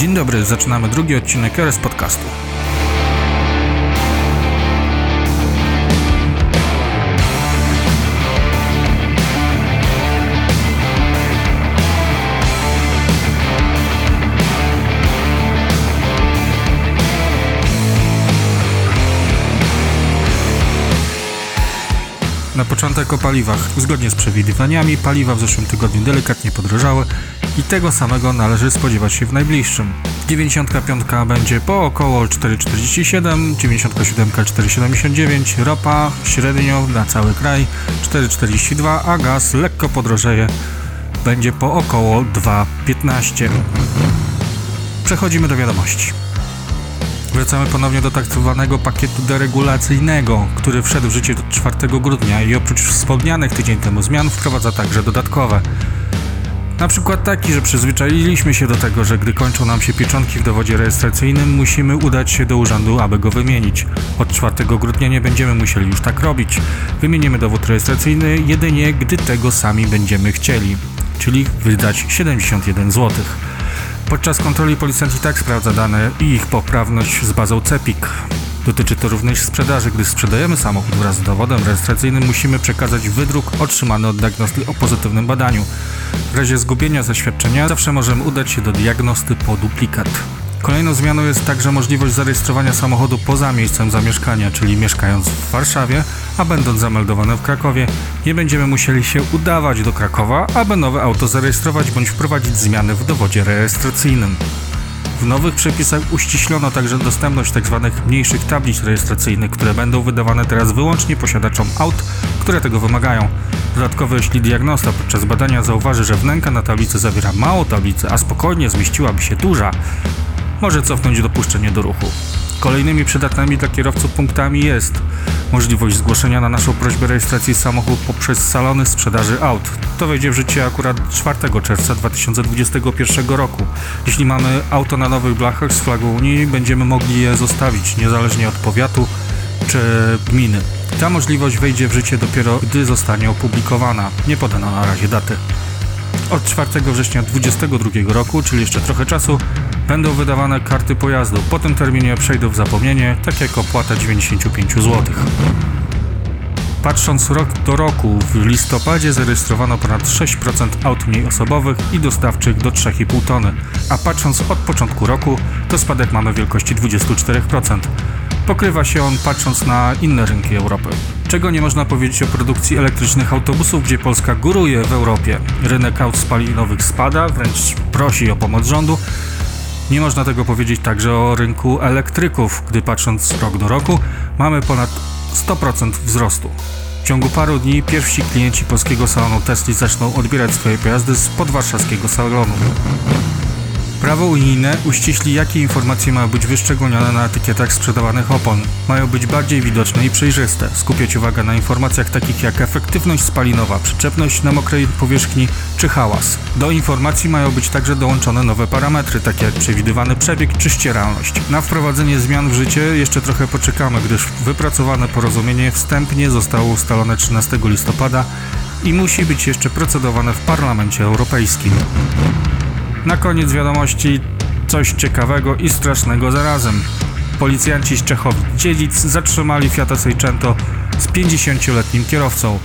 Dzień dobry, zaczynamy drugi odcinek RS Podcastu. Na początek o paliwach. Zgodnie z przewidywaniami paliwa w zeszłym tygodniu delikatnie podrożały i tego samego należy spodziewać się w najbliższym. 95 będzie po około 4,47, 97 4,79, ropa średnio na cały kraj 4,42, a gaz lekko podrożeje, będzie po około 2,15. Przechodzimy do wiadomości. Wracamy ponownie do tak zwanego pakietu deregulacyjnego, który wszedł w życie 4 grudnia i oprócz wspomnianych tydzień temu zmian wprowadza także dodatkowe. Na przykład taki, że przyzwyczailiśmy się do tego, że gdy kończą nam się pieczątki w dowodzie rejestracyjnym, musimy udać się do urzędu, aby go wymienić. Od 4 grudnia nie będziemy musieli już tak robić. Wymienimy dowód rejestracyjny jedynie, gdy tego sami będziemy chcieli, czyli wydać 71 zł. Podczas kontroli policjant i tak sprawdza dane i ich poprawność z bazą CEPIK. Dotyczy to również sprzedaży. Gdy sprzedajemy samochód wraz z dowodem rejestracyjnym, musimy przekazać wydruk otrzymany od diagnosty o pozytywnym badaniu. W razie zgubienia zaświadczenia zawsze możemy udać się do diagnosty po duplikat. Kolejną zmianą jest także możliwość zarejestrowania samochodu poza miejscem zamieszkania, czyli mieszkając w Warszawie, a będąc zameldowanym w Krakowie, nie będziemy musieli się udawać do Krakowa, aby nowe auto zarejestrować bądź wprowadzić zmiany w dowodzie rejestracyjnym. W nowych przepisach uściślono także dostępność tzw. Mniejszych tablic rejestracyjnych, które będą wydawane teraz wyłącznie posiadaczom aut, które tego wymagają. Dodatkowo, jeśli diagnosta podczas badania zauważy, że wnęka na tablicy zawiera mało tablicy, a spokojnie zmieściłaby się duża, może cofnąć dopuszczenie do ruchu. Kolejnymi przydatnymi dla kierowców punktami jest możliwość zgłoszenia na naszą prośbę rejestracji samochodu poprzez salony sprzedaży aut. To wejdzie w życie akurat 4 czerwca 2021 roku. Jeśli mamy auto na nowych blachach z flagą Unii, będziemy mogli je zostawić niezależnie od powiatu czy gminy. Ta możliwość wejdzie w życie dopiero gdy zostanie opublikowana. Nie podano na razie daty. Od 4 września 2022 roku, czyli jeszcze trochę czasu, będą wydawane karty pojazdu. Po tym terminie przejdą w zapomnienie, tak jak opłata 95 zł. Patrząc rok do roku, w listopadzie zarejestrowano ponad 6% aut mniej osobowych i dostawczych do 3,5 tony, a patrząc od początku roku, to spadek mamy wielkości 24%. Pokrywa się on patrząc na inne rynki Europy. Czego nie można powiedzieć o produkcji elektrycznych autobusów, gdzie Polska góruje w Europie. Rynek aut spalinowych spada, wręcz prosi o pomoc rządu. Nie można tego powiedzieć także o rynku elektryków, gdy patrząc rok do roku mamy ponad 100% wzrostu. W ciągu paru dni pierwsi klienci polskiego salonu Tesla zaczną odbierać swoje pojazdy z podwarszawskiego salonu. Prawo unijne uściśli, jakie informacje mają być wyszczególnione na etykietach sprzedawanych opon. Mają być bardziej widoczne i przejrzyste, skupiać uwagę na informacjach takich jak efektywność spalinowa, przyczepność na mokrej powierzchni czy hałas. Do informacji mają być także dołączone nowe parametry, takie jak przewidywany przebieg czy ścieralność. Na wprowadzenie zmian w życie jeszcze trochę poczekamy, gdyż wypracowane porozumienie wstępnie zostało ustalone 13 listopada i musi być jeszcze procedowane w Parlamencie Europejskim. Na koniec wiadomości coś ciekawego i strasznego zarazem. Policjanci z Czechowic-Dziedzic zatrzymali Fiata Seicento z 50-letnim kierowcą.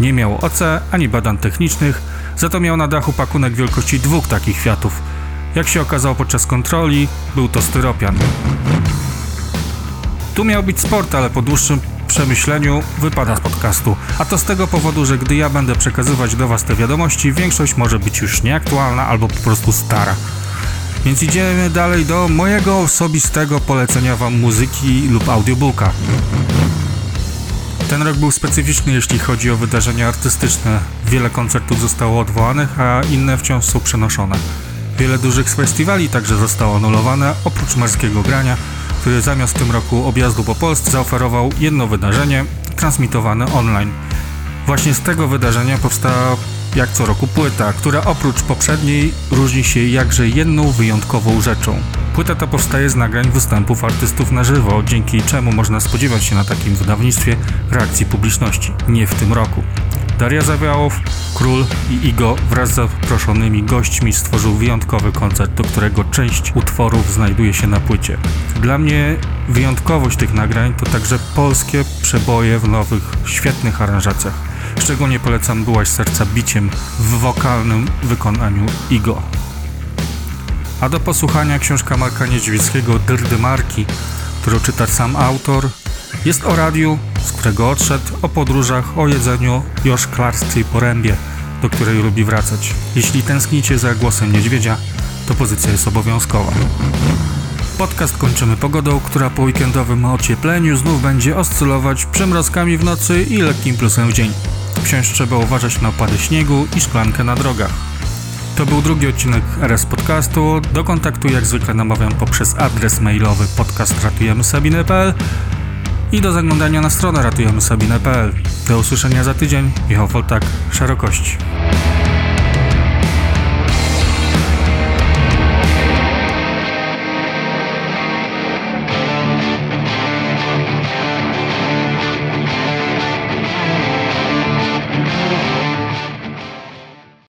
Nie miał OC ani badań technicznych, za to miał na dachu pakunek wielkości dwóch takich Fiatów. Jak się okazało podczas kontroli, był to styropian. Tu miał być sport, ale po dłuższym przemyśleniu wypada z podcastu. A to z tego powodu, że gdy ja będę przekazywać do Was te wiadomości, większość może być już nieaktualna albo po prostu stara. Więc idziemy dalej do mojego osobistego polecenia Wam muzyki lub audiobooka. Ten rok był specyficzny, jeśli chodzi o wydarzenia artystyczne. Wiele koncertów zostało odwołanych, a inne wciąż są przenoszone. Wiele dużych festiwali także zostało anulowane, oprócz marskiego grania, który zamiast w tym roku objazdu po Polsce zaoferował jedno wydarzenie transmitowane online. Właśnie z tego wydarzenia powstała jak co roku płyta, która oprócz poprzedniej różni się jakże jedną wyjątkową rzeczą. Płyta ta powstaje z nagrań występów artystów na żywo, dzięki czemu można spodziewać się na takim wydawnictwie reakcji publiczności. Nie w tym roku. Daria Zawiałow, Król i Igo wraz z zaproszonymi gośćmi stworzył wyjątkowy koncert, do którego część utworów znajduje się na płycie. Dla mnie wyjątkowość tych nagrań to także polskie przeboje w nowych, świetnych aranżacjach. Szczególnie polecam Byłaś Serca Biciem w wokalnym wykonaniu Igo. A do posłuchania książka Marka Niedźwieckiego Dyrdy Marki, którą czyta sam autor, jest o radiu, z którego odszedł, o podróżach, o jedzeniu i o szklarskiej porębie, do której lubi wracać. Jeśli tęsknicie za głosem niedźwiedzia, to pozycja jest obowiązkowa. Podcast kończymy pogodą, która po weekendowym ociepleniu znów będzie oscylować przymrozkami w nocy i lekkim plusem w dzień. Wciąż trzeba uważać na opady śniegu i szklankę na drogach. To był drugi odcinek RS Podcastu. Do kontaktu jak zwykle namawiam poprzez adres mailowy podcastratujemysabinę.pl i do zaglądania na stronę ratujemysabinę.pl. Do usłyszenia za tydzień. Michał Foltak, Szerokości.